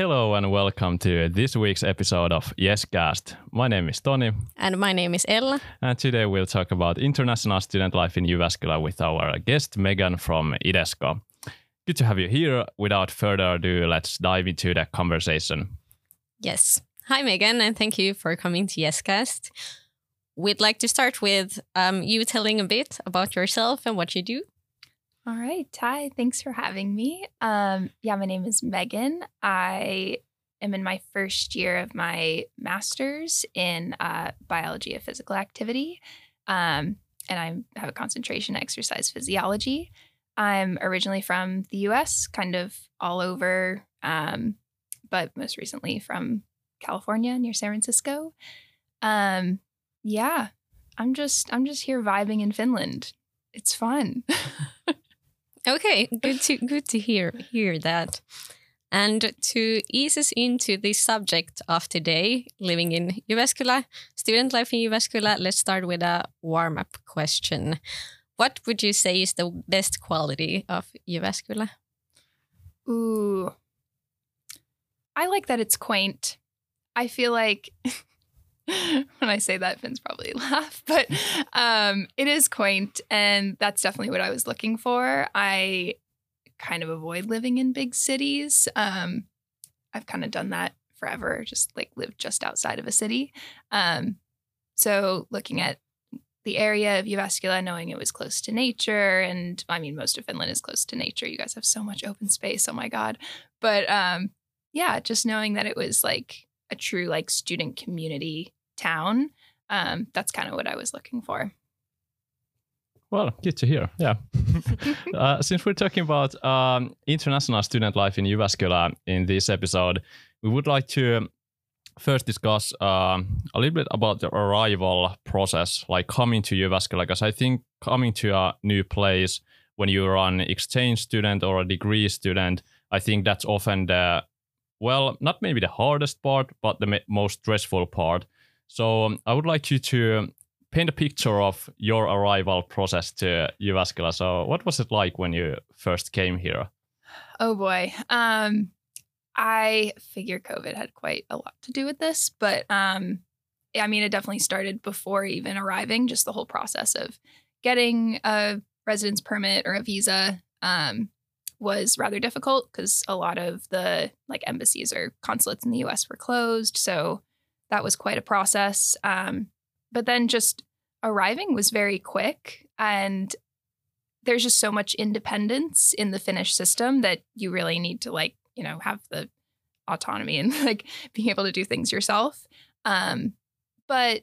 hello and welcome to this week's episode of YesCast. My name is Tony. And my name is Ella. And today we'll talk about international student life in Jyväskylä with our guest Megan from IDESCO. Good to have you here. Without further ado, let's dive into the conversation. Yes. Hi, Megan, and thank you for coming to YesCast. We'd like to start with um, you telling a bit about yourself and what you do. All right. Ty, Thanks for having me. Um, yeah, my name is Megan. I am in my first year of my master's in uh, biology of physical activity. Um, and I have a concentration in exercise physiology. I'm originally from the US, kind of all over, um, but most recently from California near San Francisco. Um, yeah, I'm just I'm just here vibing in Finland. It's fun. Okay, good to good to hear hear that. And to ease us into the subject of today, living in Jyväskylä, student life in Jyväskylä, let's start with a warm-up question. What would you say is the best quality of Jyväskylä? Ooh. I like that it's quaint. I feel like when I say that, Finn's probably laugh, but um, it is quaint, and that's definitely what I was looking for. I kind of avoid living in big cities. Um, I've kind of done that forever, just like lived just outside of a city. Um, so looking at the area of Jyväskylä, knowing it was close to nature, and I mean, most of Finland is close to nature. You guys have so much open space. Oh my god! But um, yeah, just knowing that it was like a true like student community town. Um, that's kind of what I was looking for. Well, good to hear. Yeah. uh, since we're talking about um, international student life in Jyväskylä in this episode, we would like to first discuss um, a little bit about the arrival process, like coming to Jyväskylä, because I think coming to a new place when you're an exchange student or a degree student, I think that's often the, well, not maybe the hardest part, but the most stressful part so um, I would like you to paint a picture of your arrival process to Jyväskylä. So what was it like when you first came here? Oh boy. Um, I figure COVID had quite a lot to do with this, but um, I mean, it definitely started before even arriving, just the whole process of getting a residence permit or a visa um, was rather difficult because a lot of the like embassies or consulates in the US were closed. So that was quite a process. Um, but then just arriving was very quick. And there's just so much independence in the Finnish system that you really need to, like, you know, have the autonomy and like being able to do things yourself. Um, but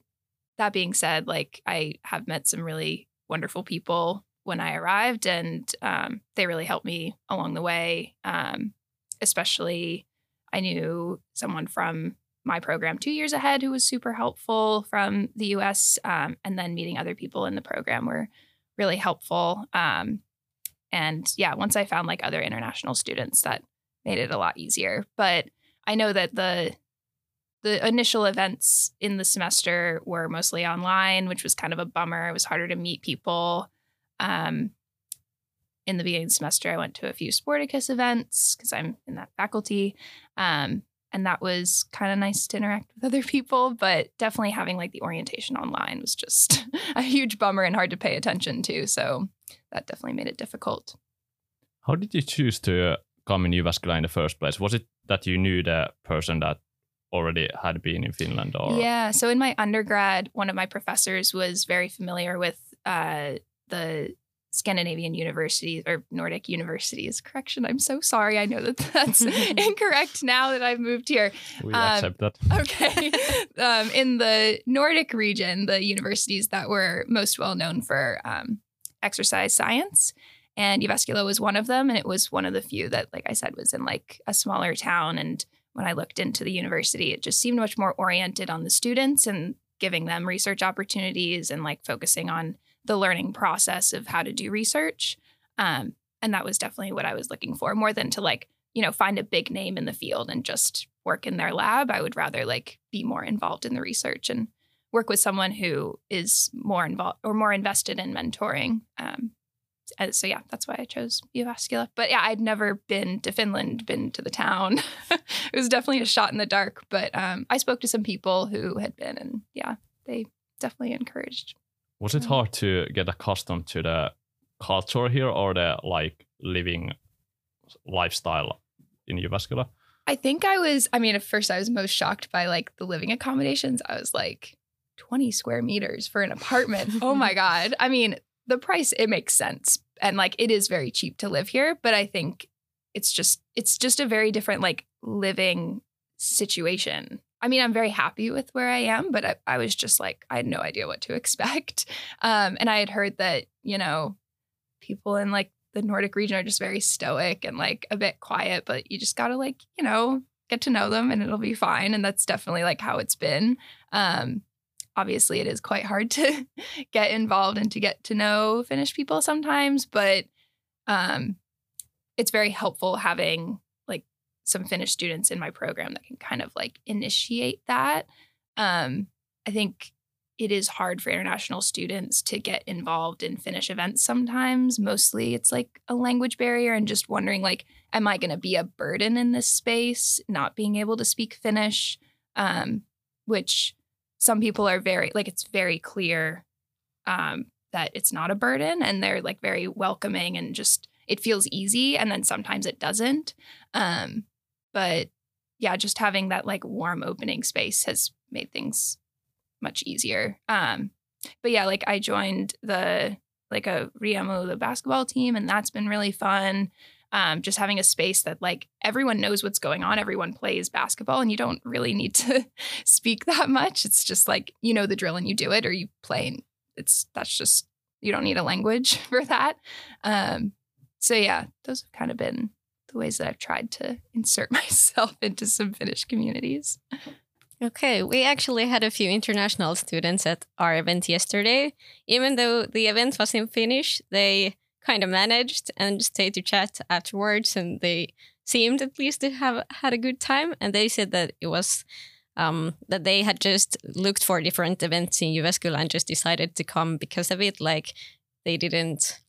that being said, like, I have met some really wonderful people when I arrived, and um, they really helped me along the way. Um, especially, I knew someone from my program two years ahead who was super helpful from the US. Um, and then meeting other people in the program were really helpful. Um, and yeah, once I found like other international students, that made it a lot easier. But I know that the the initial events in the semester were mostly online, which was kind of a bummer. It was harder to meet people. Um, in the beginning of the semester, I went to a few Sporticus events because I'm in that faculty. Um, and that was kind of nice to interact with other people but definitely having like the orientation online was just a huge bummer and hard to pay attention to so that definitely made it difficult. How did you choose to come in Jyväskylä in the first place? Was it that you knew the person that already had been in Finland or? Yeah so in my undergrad one of my professors was very familiar with uh, the Scandinavian universities or Nordic universities. Correction, I'm so sorry. I know that that's incorrect now that I've moved here. We um, accept that. Okay. um, in the Nordic region, the universities that were most well known for um, exercise science. And Jyväskylä was one of them. And it was one of the few that, like I said, was in like a smaller town. And when I looked into the university, it just seemed much more oriented on the students and giving them research opportunities and like focusing on the learning process of how to do research. Um, and that was definitely what I was looking for more than to like, you know, find a big name in the field and just work in their lab. I would rather like be more involved in the research and work with someone who is more involved or more invested in mentoring. Um, so yeah, that's why I chose Jyväskylä. But yeah, I'd never been to Finland, been to the town. it was definitely a shot in the dark. But um, I spoke to some people who had been, and yeah, they definitely encouraged. Was it hard to get accustomed to the culture here or the like living lifestyle in Jyväskylä? I think I was, I mean, at first I was most shocked by like the living accommodations. I was like, 20 square meters for an apartment. oh my God. I mean, the price, it makes sense. And like it is very cheap to live here. But I think it's just, it's just a very different like living situation. I mean, I'm very happy with where I am, but I, I was just like, I had no idea what to expect. Um, and I had heard that, you know, people in like the Nordic region are just very stoic and like a bit quiet, but you just gotta like, you know, get to know them and it'll be fine. And that's definitely like how it's been. Um, obviously, it is quite hard to get involved and to get to know Finnish people sometimes, but um, it's very helpful having some Finnish students in my program that can kind of like initiate that. Um, I think it is hard for international students to get involved in Finnish events sometimes. Mostly it's like a language barrier and just wondering like, am I going to be a burden in this space, not being able to speak Finnish? Um, which some people are very like it's very clear um, that it's not a burden and they're like very welcoming and just it feels easy and then sometimes it doesn't um, but yeah just having that like warm opening space has made things much easier. Um, but yeah, like I joined the like a Riemu, the basketball team, and that's been really fun. Um, just having a space that like everyone knows what's going on, everyone plays basketball, and you don't really need to speak that much. It's just like you know the drill and you do it, or you play. And it's that's just you don't need a language for that. Um, so yeah, those have kind of been the ways that I've tried to insert myself into some Finnish communities. Okay, we actually had a few international students at our event yesterday. Even though the event was in Finnish, they kind of managed and stayed to chat afterwards, and they seemed at least to have had a good time. And they said that it was um, that they had just looked for different events in Jyväskylä and just decided to come because of it. Like they didn't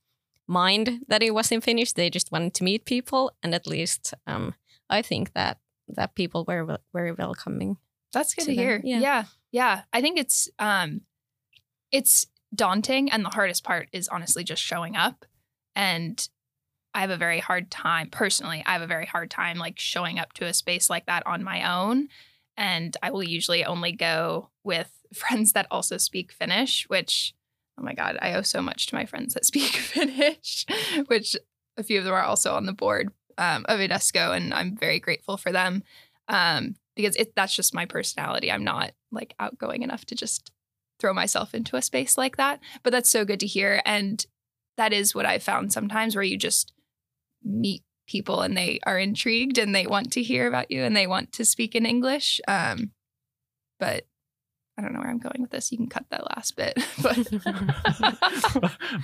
mind that it wasn't finished. they just wanted to meet people, and at least um, I think that that people were very welcoming. That's good to, to hear. Yeah. yeah. Yeah. I think it's um it's daunting and the hardest part is honestly just showing up. And I have a very hard time personally, I have a very hard time like showing up to a space like that on my own. And I will usually only go with friends that also speak Finnish, which oh my God, I owe so much to my friends that speak Finnish, which a few of them are also on the board um, of IDESCO, and I'm very grateful for them. Um, because it that's just my personality. I'm not like outgoing enough to just throw myself into a space like that. But that's so good to hear. And that is what I found sometimes where you just meet people and they are intrigued and they want to hear about you and they want to speak in English. Um, but I don't know where I'm going with this. You can cut that last bit, but,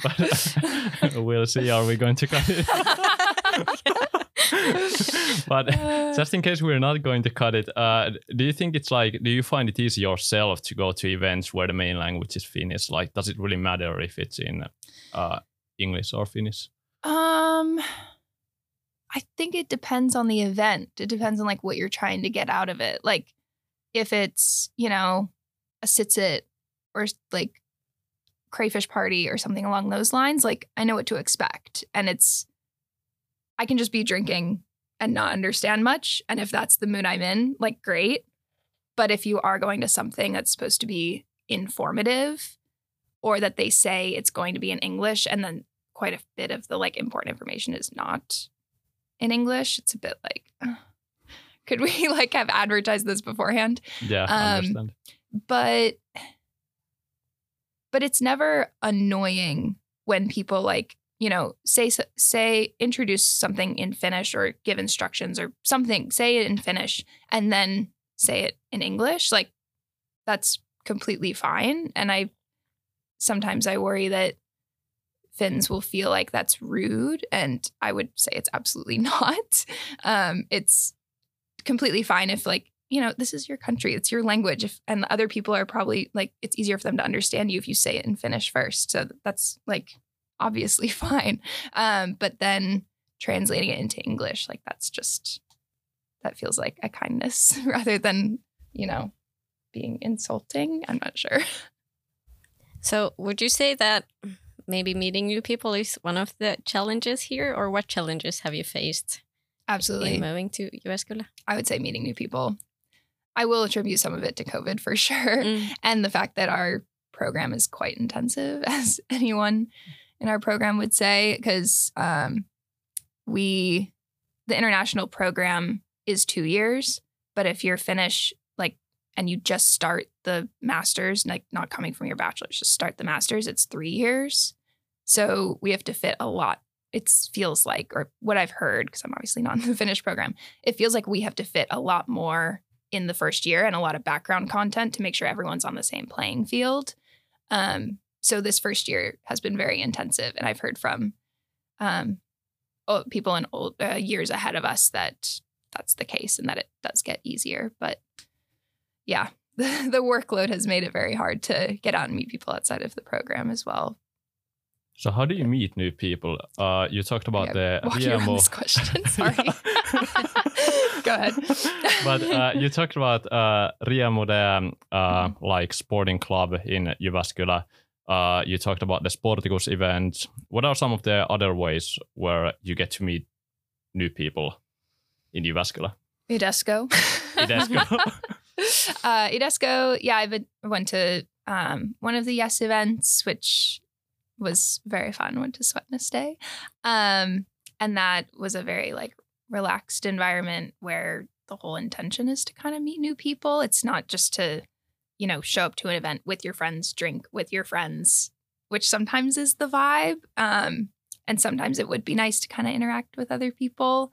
but uh, we'll see. Are we going to cut it? but just in case we're not going to cut it, uh, do you think it's like, do you find it easy yourself to go to events where the main language is Finnish? Like, does it really matter if it's in uh, English or Finnish? Um, I think it depends on the event. It depends on like what you're trying to get out of it. Like, if it's you know a sitsit or like crayfish party or something along those lines, like I know what to expect. And it's, I can just be drinking and not understand much. And if that's the mood I'm in, like great. But if you are going to something that's supposed to be informative or that they say it's going to be in English and then quite a bit of the like important information is not in English, it's a bit like, could we like have advertised this beforehand? Yeah, um, understand but but it's never annoying when people like you know say say introduce something in finnish or give instructions or something say it in finnish and then say it in english like that's completely fine. And i sometimes i worry that finns will feel like that's rude and i would say it's absolutely not. Um, it's completely fine if like you know, this is your country, it's your language. If, and the other people are probably like, it's easier for them to understand you if you say it in Finnish first. So that's like obviously fine. Um, but then translating it into English, like that's just that feels like a kindness rather than, you know, being insulting. I'm not sure. So, would you say that maybe meeting new people is one of the challenges here, or what challenges have you faced Absolutely. in moving to Jyväskylä? I would say meeting new people. I will attribute some of it to COVID for sure. Mm. And the fact that our program is quite intensive, as anyone in our program would say, because um, we, the international program is two years, but if you're Finnish, like, and you just start the master's, like not coming from your bachelor's, just start the master's, it's three years. So we have to fit a lot. It feels like, or what I've heard, because I'm obviously not in the Finnish program, it feels like we have to fit a lot more in the first year and a lot of background content to make sure everyone's on the same playing field. Um, so this first year has been very intensive, and I've heard from um, o- people in old uh, years ahead of us that that's the case and that it does get easier. But yeah, the, the workload has made it very hard to get out and meet people outside of the program as well. So how do you meet new people? Uh, you talked about Yeah, the walking around this question. Sorry. Go ahead. but uh, you talked about uh, Riemu, the um, uh, like sporting club in Jyväskylä. Uh, you talked about the Sporticus event. What are some of the other ways where you get to meet new people in Jyväskylä? Idesco. Idesco. uh, Idesco, yeah, I been- went to um, one of the Yes events, which was very fun. Went to Sweatness Day, um, and that was a very like relaxed environment where the whole intention is to kind of meet new people. It's not just to, you know, show up to an event with your friends, drink with your friends, which sometimes is the vibe, um, and sometimes it would be nice to kind of interact with other people.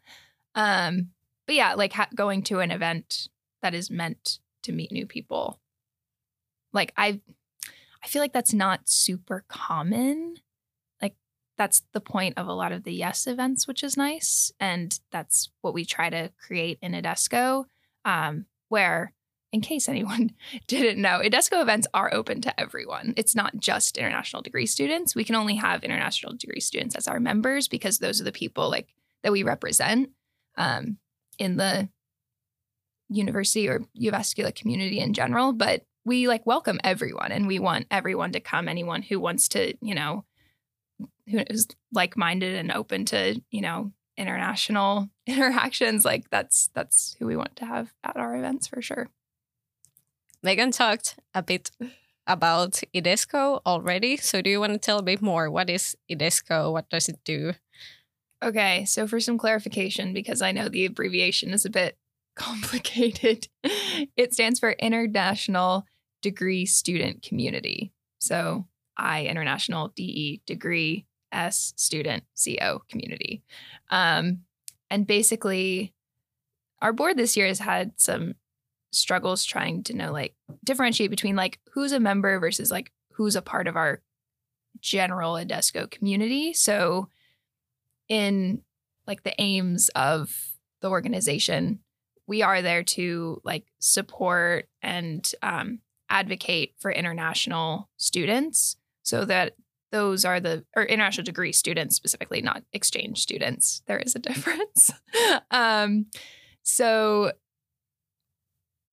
Um, but yeah, like ha- going to an event that is meant to meet new people. Like I I feel like that's not super common. That's the point of a lot of the yes events, which is nice. And that's what we try to create in IDESCO. Um, where in case anyone didn't know, IDESCO events are open to everyone. It's not just international degree students. We can only have international degree students as our members because those are the people like that we represent um, in the university or Jyväskylä community in general, but we like welcome everyone and we want everyone to come. Anyone who wants to, you know, who is like minded and open to, you know, international interactions, like that's that's who we want to have at our events for sure. Megan talked a bit about Idesco already. So, do you want to tell a bit more? What is Idesco? What does it do? Okay, so for some clarification, because I know the abbreviation is a bit complicated, it stands for International Degree Student Community. So I International DE Degree S Student CO Community. Um, and basically, our board this year has had some struggles trying to know, like, differentiate between like who's a member versus like who's a part of our general IDESCO community. So in like the aims of the organization we are there to like support and um, advocate for international students so that those are the or international degree students specifically not exchange students there is a difference um, so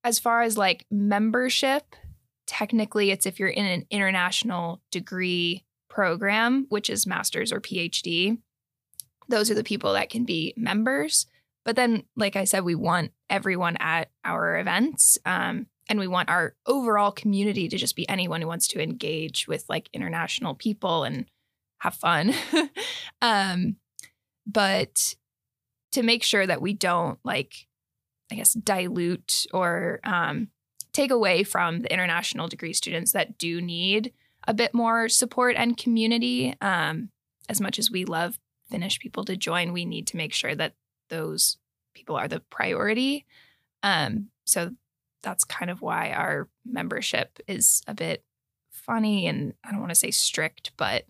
as far as like membership technically it's if you're in an international degree program which is masters or phd those are the people that can be members. But then, like I said, we want everyone at our events. Um, and we want our overall community to just be anyone who wants to engage with like international people and have fun. um, but to make sure that we don't like, I guess, dilute or um, take away from the international degree students that do need a bit more support and community. Um, as much as we love Finnish people to join, we need to make sure that those people are the priority. Um, so that's kind of why our membership is a bit funny and I don't want to say strict, but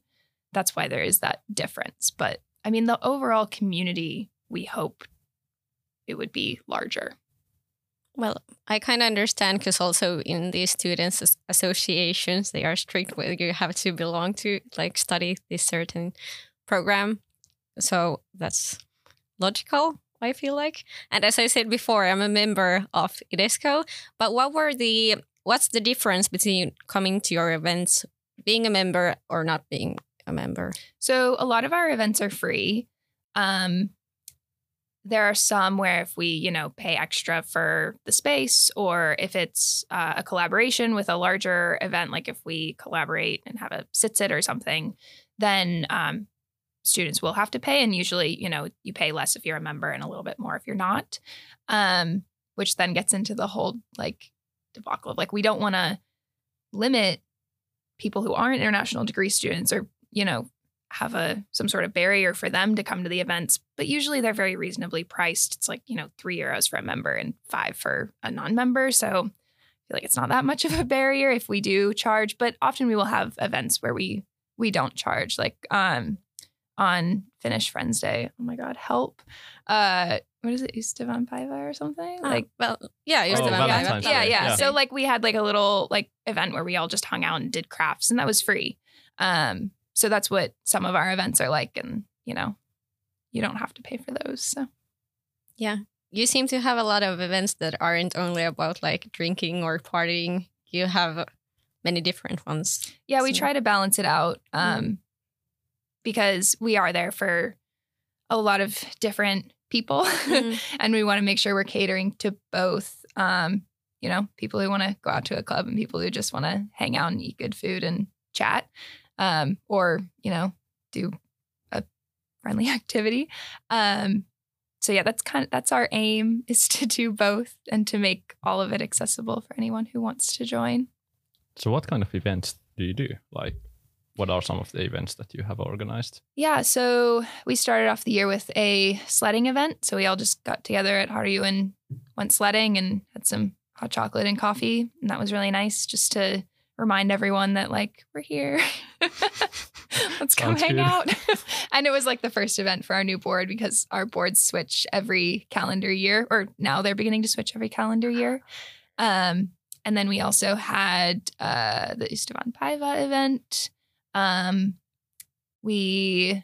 that's why there is that difference. But I mean, the overall community, we hope it would be larger. Well, I kind of understand because also in these students associations, they are strict where you have to belong to like study this certain program. So that's logical, I feel like. And as I said before, I'm a member of IDESCO. But what were the what's the difference between coming to your events, being a member or not being a member? So a lot of our events are free. Um, there are some where if we, you know, pay extra for the space, or if it's uh, a collaboration with a larger event, like if we collaborate and have a sit sit or something, then um, students will have to pay. And usually, you know, you pay less if you're a member and a little bit more if you're not. Um, which then gets into the whole like debacle of like we don't want to limit people who aren't international degree students or you know have a some sort of barrier for them to come to the events but usually they're very reasonably priced it's like you know three euros for a member and five for a non-member so i feel like it's not that much of a barrier if we do charge but often we will have events where we we don't charge like um on Finnish Friends Day. Oh my God, help! Uh, what is it, Ystävän päivä or something? Ah, like well, yeah, Oh, Ystävän Valentine's päivä. yeah, yeah, yeah. So like we had like a little like event where we all just hung out and did crafts, and that was free. Um, so that's what some of our events are like, and you know, you don't have to pay for those. So yeah, you seem to have a lot of events that aren't only about like drinking or partying. You have many different ones. yeah, we try to balance it out um, because we are there for a lot of different people, Mhm. and we want to make sure we're catering to both. Um, you know, people who want to go out to a club and people who just want to hang out and eat good food and chat, um, or you know, do a friendly activity. Um, so yeah, that's kind of that's our aim is to do both and to make all of it accessible for anyone who wants to join. So, what kind of events do you do? Like, what are some of the events that you have organized? Yeah, so we started off the year with a sledding event. So we all just got together at Harju and went sledding and had some hot chocolate and coffee. And that was really nice just to remind everyone that, like, we're here. Let's come Sounds hang good. out. and it was like the first event for our new board because our boards switch every calendar year, or now they're beginning to switch every calendar year. Um, and then we also had uh, the Ystävän päivä event. Um, we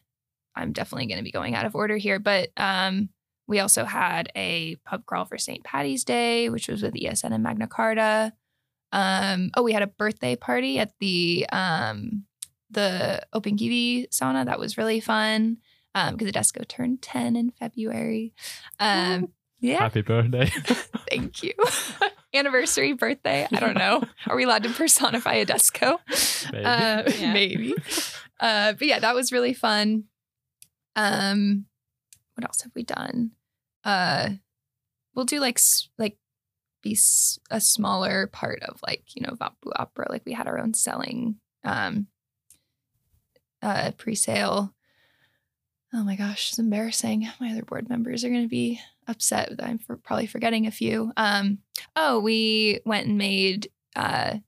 I'm definitely going to be going out of order here, but um, we also had a pub crawl for St. Patty's Day, which was with ESN and Magna Carta. Um, oh, we had a birthday party at the um, the Opinkivi sauna. That was really fun because the IDESCO turned 10 in February. Um, yeah, Happy birthday. thank you. Anniversary, birthday. I don't know. Are we allowed to personify a IDESCO? Maybe. Uh, Yeah. maybe. Uh, but yeah, that was really fun. Um, what else have we done? Uh, we'll do like like be a smaller part of like you know Vapu Opera. Like we had our own selling um uh pre-sale. Oh my gosh, it's embarrassing. My other board members are going to be upset that I'm for probably forgetting a few. Um, oh, we went and made uh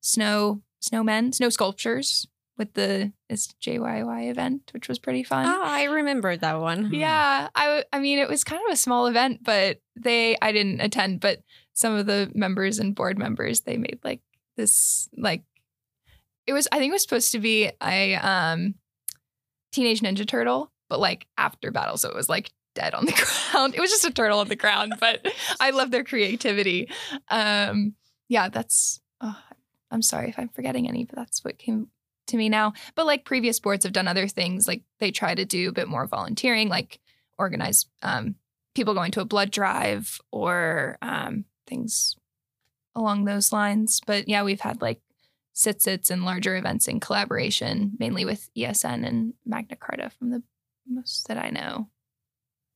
snow snowmen, snow sculptures with the it's JYY event, which was pretty fun. Oh, I remember that one. Yeah, I I mean it was kind of a small event, but they I didn't attend, but some of the members and board members they made like this like it was I think it was supposed to be a um teenage ninja turtle, but like after battle, so it was like dead on the ground. It was just a turtle on the ground, but I love their creativity. Um yeah, that's oh, I'm sorry if I'm forgetting any, but that's what came to me now. But like previous boards have done other things, like they try to do a bit more volunteering, like organize um, people going to a blood drive or um, things along those lines. But yeah, we've had like sit sits and larger events in collaboration, mainly with ESN and Magna Carta from the most that I know.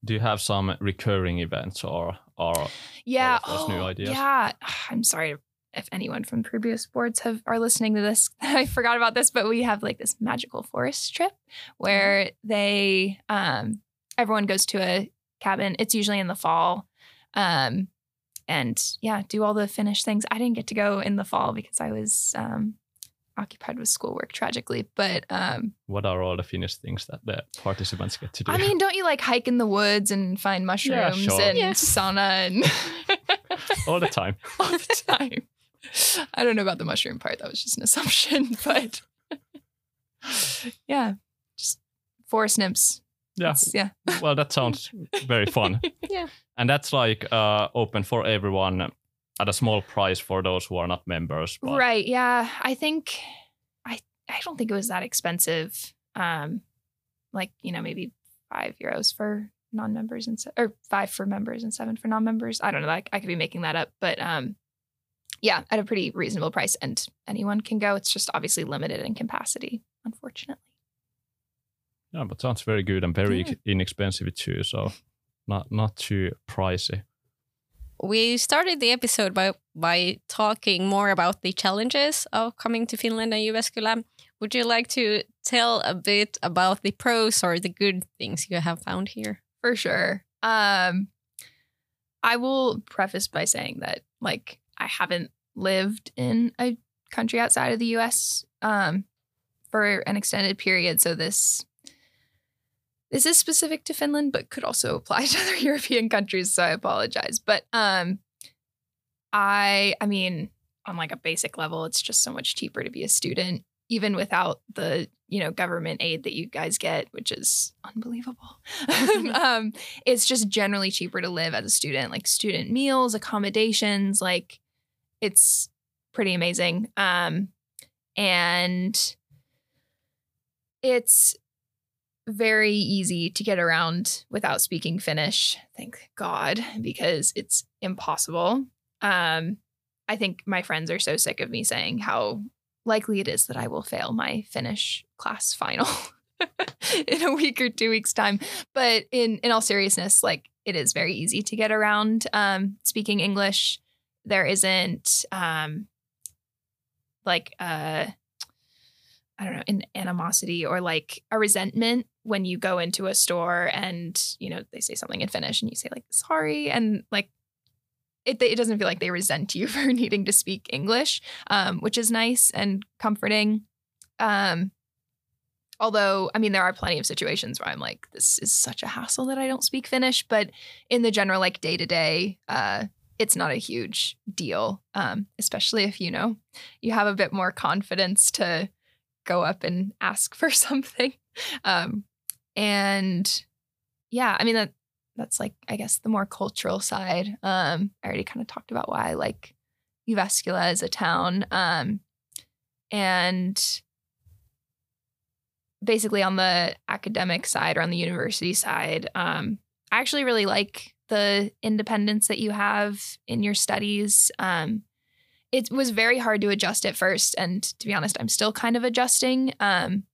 Do you have some recurring events or or Yeah. of those new oh, ideas. Yeah. I'm sorry if anyone from previous boards have are listening to this. I forgot about this, but we have like this magical forest trip where they um everyone goes to a cabin. It's usually in the fall. Um and yeah, do all the Finnish things. I didn't get to go in the fall because I was um occupied with schoolwork tragically, but um what are all the Finnish things that the participants get to do? I mean, don't you like hike in the woods and find mushrooms sure. and Yeah. sauna and all the time. all the time. I don't know about the mushroom part. That was just an assumption, but yeah, just forest nymphs. Yeah. It's- yeah. Well, that sounds very fun. Yeah. And that's like uh, open for everyone at a small price for those who are not members. But Right. Yeah. I think I I don't think it was that expensive. Um, like you know maybe five euros for non-members and se- or five for members and seven for non-members. I don't know. Like I could be making that up, but um, yeah, at a pretty reasonable price, and anyone can go. It's just obviously limited in capacity, unfortunately. Yeah, but sounds very good and very Yeah. inexpensive too. So not not too pricey. We started the episode by by talking more about the challenges of coming to Finland and Jyväskylä. Would you like to tell a bit about the pros or the good things you have found here? For sure. Um, I will preface by saying that, like, I haven't lived in a country outside of the U.S. Um, for an extended period, so this this is specific to Finland, but could also apply to other European countries. So I apologize, but um, I, I mean, on like a basic level, it's just so much cheaper to be a student, even without the you know government aid that you guys get, which is unbelievable. um, it's just generally cheaper to live as a student, like student meals, accommodations, like it's pretty amazing. Um, and it's very easy to get around without speaking Finnish. Thank God, because it's impossible. Um, I think my friends are so sick of me saying how likely it is that I will fail my Finnish class final in a week or two weeks time. But in in all seriousness, like it is very easy to get around um, speaking English. There isn't um, like uh, I don't know, an animosity or like a resentment when you go into a store and you know they say something in Finnish and you say like sorry and like it it doesn't feel like they resent you for needing to speak English, um, which is nice and comforting. Um, although, I mean, there are plenty of situations where I'm like, this is such a hassle that I don't speak Finnish. But in the general, like day to day, it's not a huge deal. Um, especially if you know you have a bit more confidence to go up and ask for something. Um, and yeah, I mean that that's like I guess the more cultural side. Um, I already kind of talked about why I like Jyväskylä as a town. Um, and basically on the academic side or on the university side, um, I actually really like the independence that you have in your studies. Um, it was very hard to adjust at first, and to be honest, I'm still kind of adjusting. Um,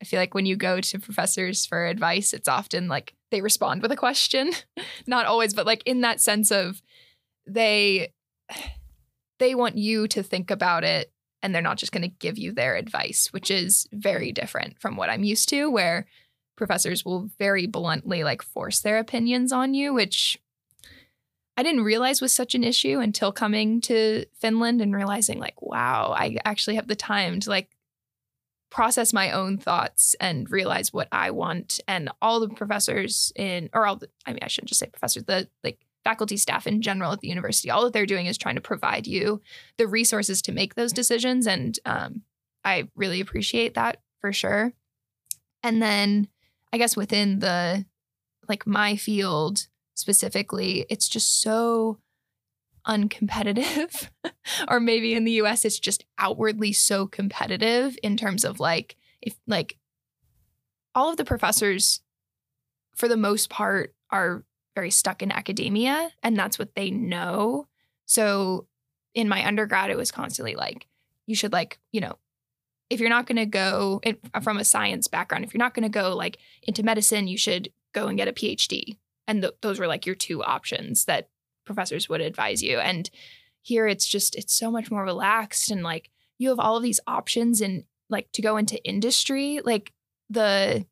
I feel like when you go to professors for advice, it's often like they respond with a question. Not always, but like in that sense of they they want you to think about it and they're not just going to give you their advice, which is very different from what I'm used to where professors will very bluntly like force their opinions on you, which I didn't realize was such an issue until coming to Finland and realizing like wow, I actually have the time to like process my own thoughts and realize what I want. And all the professors in, or all the, I mean, I shouldn't just say professors, the like faculty staff in general at the university, all that they're doing is trying to provide you the resources to make those decisions. And um, I really appreciate that for sure. And then I guess within the, like my field specifically, it's just so uncompetitive or maybe in the US it's just outwardly so competitive in terms of like if like all of the professors for the most part are very stuck in academia and that's what they know. So in my undergrad it was constantly like you should like, you know, if you're not going to go from a science background, if you're not going to go like into medicine, you should go and get a PhD. And th- those were like your two options that professors would advise you. And here it's just it's so much more relaxed and like you have all of these options and like to go into industry, like the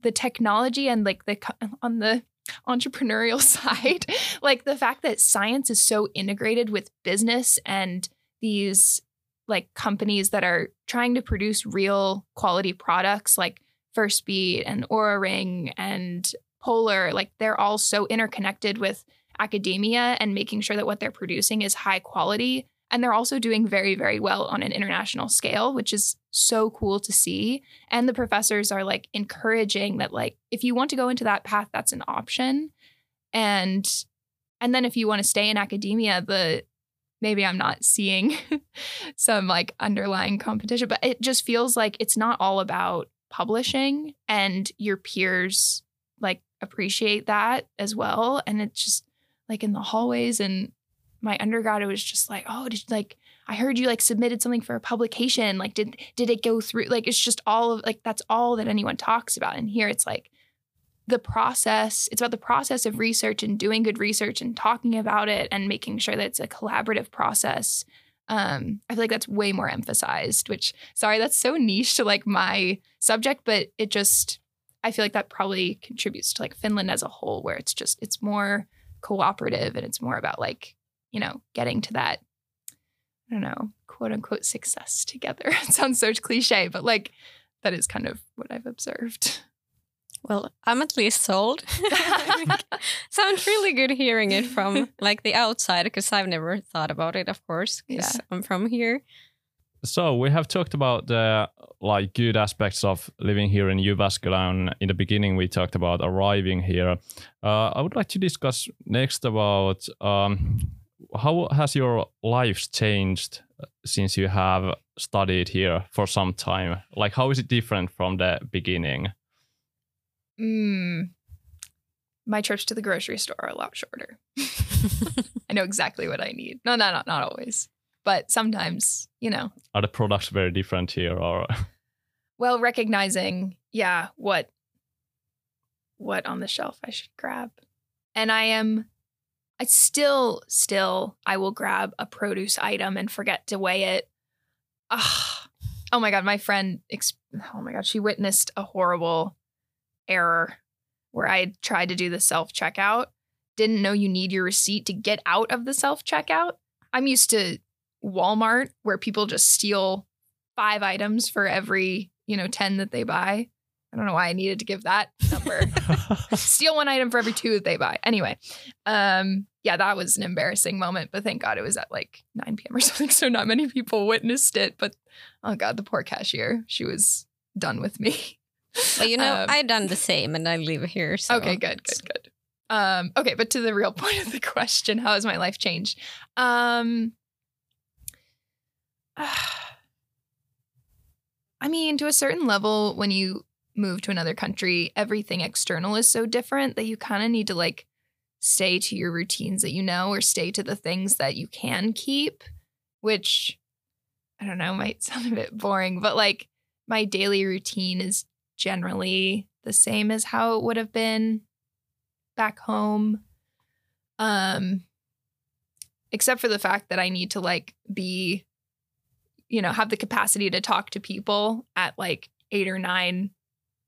the technology and like the on the entrepreneurial side, like the fact that science is so integrated with business and these like companies that are trying to produce real quality products like Firstbeat and Oura Ring and Polar, like they're all so interconnected with academia and making sure that what they're producing is high quality. And they're also doing very, very well on an international scale, which is so cool to see. And the professors are like encouraging that, like, if you want to go into that path, that's an option. And and then if you want to stay in academia, the maybe I'm not seeing some like underlying competition, but it just feels like it's not all about publishing and your peers like appreciate that as well. And it's just like in the hallways and my undergrad, it was just like, oh, did you like I heard you like submitted something for a publication. Like, did did it go through? Like, it's just all of like that's all that anyone talks about. And here it's like the process. It's about the process of research and doing good research and talking about it and making sure that it's a collaborative process. Um, I feel like that's way more emphasized. Which, sorry, that's so niche to like my subject, but it just I feel like that probably contributes to like Finland as a whole, where it's just it's more cooperative and it's more about like you know getting to that I don't know quote unquote success together. it sounds so cliche, but like that is kind of what I've observed. Well, I'm at least sold. Sounds really good hearing it from like the outside because I've never thought about it, of course, because Yeah. I'm from here. So we have talked about the like good aspects of living here in and in the beginning we talked about arriving here. Uh, I would like to discuss next about um, how has your life changed since you have studied here for some time? Like, how is it different from the beginning? Mm. My trips to the grocery store are a lot shorter. I know exactly what I need. No, no, no, not always. But sometimes, you know, Are the products very different here, or well, recognizing, yeah, what what on the shelf I should grab. And I am I still still I will grab a produce item and forget to weigh it. Ah, oh my god, my friend oh my god, she witnessed a horrible error where I tried to do the self checkout, didn't know you need your receipt to get out of the self checkout. I'm used to Walmart where people just steal five items for every, you know, 10 that they buy. I don't know why I needed to give that number. steal one item for every two that they buy. Anyway, um, yeah, that was an embarrassing moment, but thank God it was at like 9 p.m. or something. So not many people witnessed it. But oh God, the poor cashier, she was done with me. But you know, Um, I done the same and I live here. So Okay, good, good, good. Um, okay, but to the real point of the question, how has my life changed? Um, I mean, to a certain level, when you move to another country, everything external is so different that you kind of need to like stay to your routines that you know or stay to the things that you can keep, which I don't know, might sound a bit boring, but like my daily routine is generally the same as how it would have been back home. Um except for the fact that I need to like be you know, have the capacity to talk to people at like 8 or 9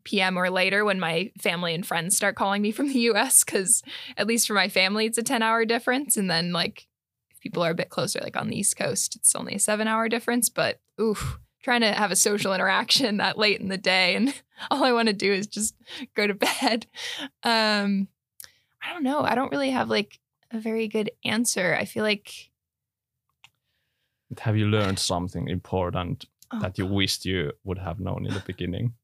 p.m. or later when my family and friends start calling me from the US cuz at least for my family it's a 10-hour difference and then like if people are a bit closer like on the East Coast it's only a 7-hour difference but oof trying to have a social interaction that late in the day and all I want to do is just go to bed. Um I don't know. I don't really have like a very good answer. I feel like have you learned something important oh, that you wished you would have known in the beginning?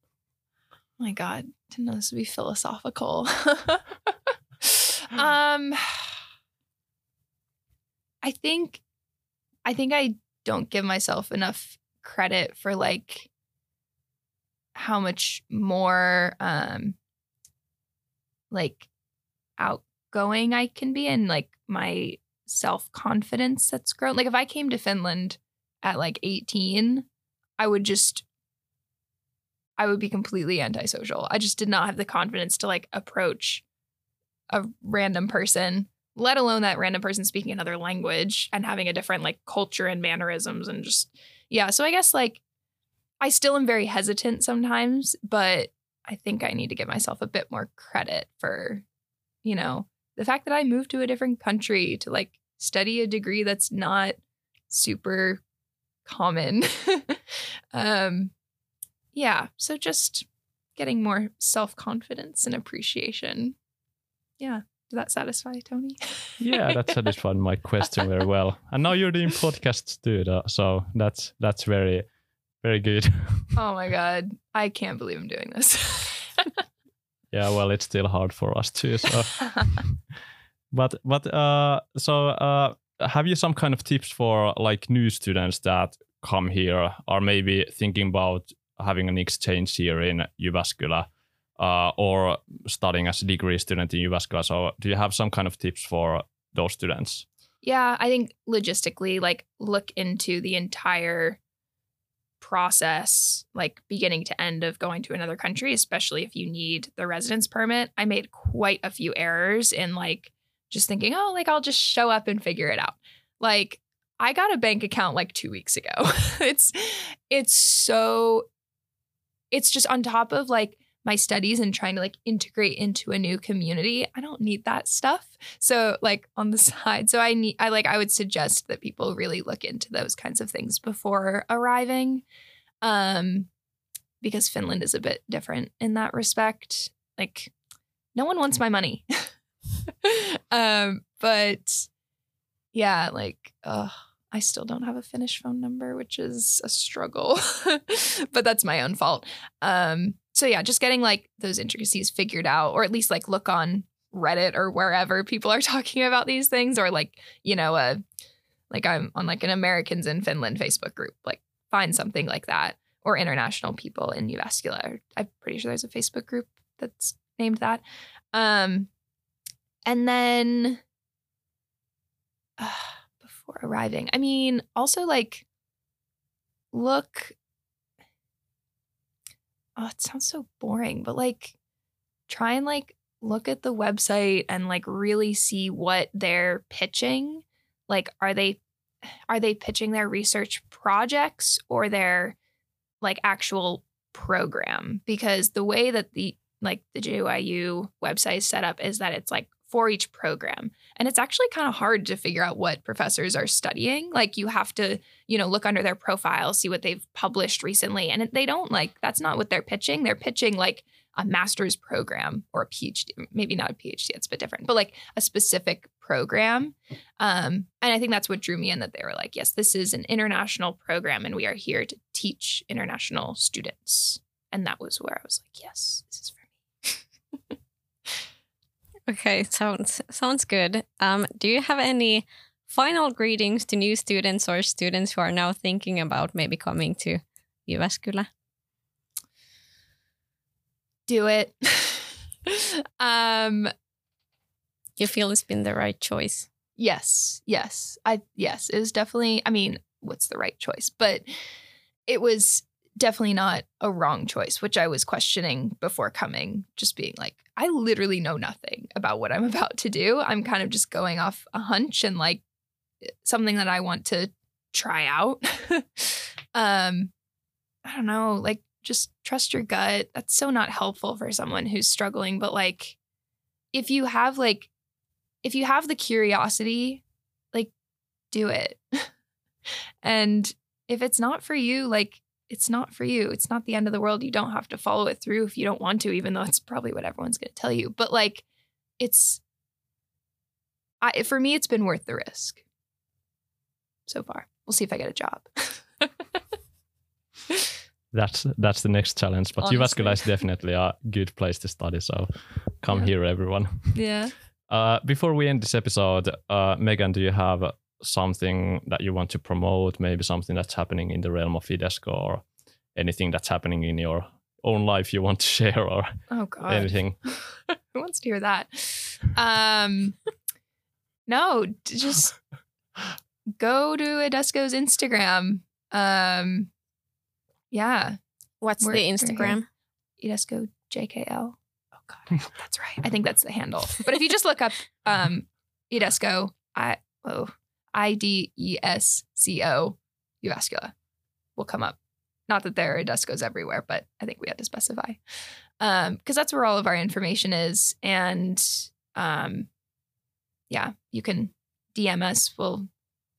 Oh my god, didn't know this would be philosophical. um I think I think I don't give myself enough credit for like how much more um like outgoing I can be and like my self-confidence that's grown. Like if I came to Finland at like 18, I would just I would be completely antisocial. I just did not have the confidence to like approach a random person, let alone that random person speaking another language and having a different like culture and mannerisms and just yeah. So I guess like I still am very hesitant sometimes, but I think I need to give myself a bit more credit for, you know, the fact that I moved to a different country to like study a degree that's not super common. um yeah, so just getting more self-confidence and appreciation. Yeah. Does that satisfy Tony? yeah, that satisfied my question very well. And now you're doing podcasts too, though, so that's that's very very good. oh my god, I can't believe I'm doing this. yeah, well, it's still hard for us too. So, but but uh, so uh, have you some kind of tips for like new students that come here or maybe thinking about having an exchange here in Jyväskylä? Uh, or studying as a degree student in Jyväskylä. So, do you have some kind of tips for those students? Yeah, I think logistically, like look into the entire process, like beginning to end of going to another country, especially if you need the residence permit. I made quite a few errors in like just thinking, oh, like I'll just show up and figure it out. Like I got a bank account like 2 weeks ago. it's it's so it's just on top of like my studies and trying to like integrate into a new community. I don't need that stuff. So like on the side. So I need I like I would suggest that people really look into those kinds of things before arriving. Um because Finland is a bit different in that respect. Like no one wants my money. um but yeah, like uh I still don't have a Finnish phone number, which is a struggle. but that's my own fault. Um so yeah, just getting like those intricacies figured out, or at least like look on Reddit or wherever people are talking about these things, or like you know, uh, like I'm on like an Americans in Finland Facebook group, like find something like that, or international people in Jyväskylä. I'm pretty sure there's a Facebook group that's named that. Um, and then uh, before arriving, I mean, also like look oh, it sounds so boring, but like try and like look at the website and like really see what they're pitching. Like are they are they pitching their research projects or their like actual program? Because the way that the like the JYU website is set up is that it's like for each program. And it's actually kind of hard to figure out what professors are studying. Like you have to, you know, look under their profile, see what they've published recently. And they don't like, that's not what they're pitching. They're pitching like a master's program or a PhD, maybe not a PhD, it's a bit different, but like a specific program. Um, and I think that's what drew me in that they were like, yes, this is an international program and we are here to teach international students. And that was where I was like, yes, this is Okay, sounds sounds good. Um, do you have any final greetings to new students or students who are now thinking about maybe coming to Jyväskylä? Do it. um, you feel it's been the right choice? Yes, yes. I yes, it was definitely. I mean, what's the right choice? But it was definitely not a wrong choice, which I was questioning before coming, just being like, I literally know nothing about what I'm about to do. I'm kind of just going off a hunch and like something that I want to try out. um, I don't know, like just trust your gut. That's so not helpful for someone who's struggling, but like if you have like if you have the curiosity, like do it. and if it's not for you, like it's not for you. It's not the end of the world. You don't have to follow it through if you don't want to, even though it's probably what everyone's going to tell you. But like, it's, I, for me, it's been worth the risk so far. We'll see if I get a job. that's that's the next challenge. But Jyväskylä is definitely a good place to study. So come yeah. here, everyone. Yeah. Uh, before we end this episode, uh, Megan, do you have something that you want to promote, maybe something that's happening in the realm of Idesco or anything that's happening in your own life you want to share or oh god. anything. Who wants to hear that? Um no just go to Idesco's instagram. Um yeah. What's we're, the instagram? Idesco jkl oh god. That's right. I think that's the handle. But if you just look up um Idesco i oh I D E S C O Jyväskylä will come up. Not that there are Idescos everywhere, but I think we had to specify because um, that's where all of our information is. And um, yeah, you can DM us. We'll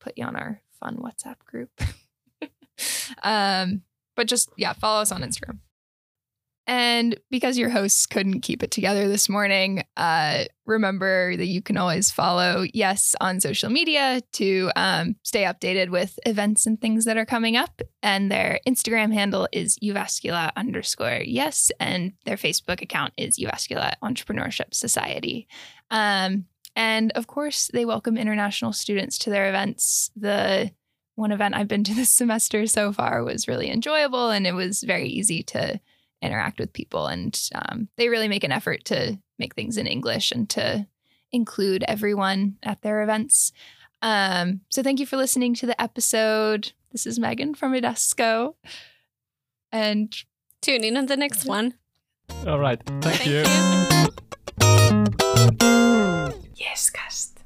put you on our fun WhatsApp group. um, but just yeah, follow us on Instagram. And because your hosts couldn't keep it together this morning, uh, remember that you can always follow JES on social media to um, stay updated with events and things that are coming up. And their Instagram handle is Jyväskylä underscore JES, and their Facebook account is Jyväskylä Entrepreneurship Society. Um, and of course, they welcome international students to their events. The one event I've been to this semester so far was really enjoyable, and it was very easy to interact with people. And um, they really make an effort to make things in English and to include everyone at their events. Um, so thank you for listening to the episode. This is Megan from Idesco. And tune in on the next one. All right. Thank, Thank you. you. yes, cast.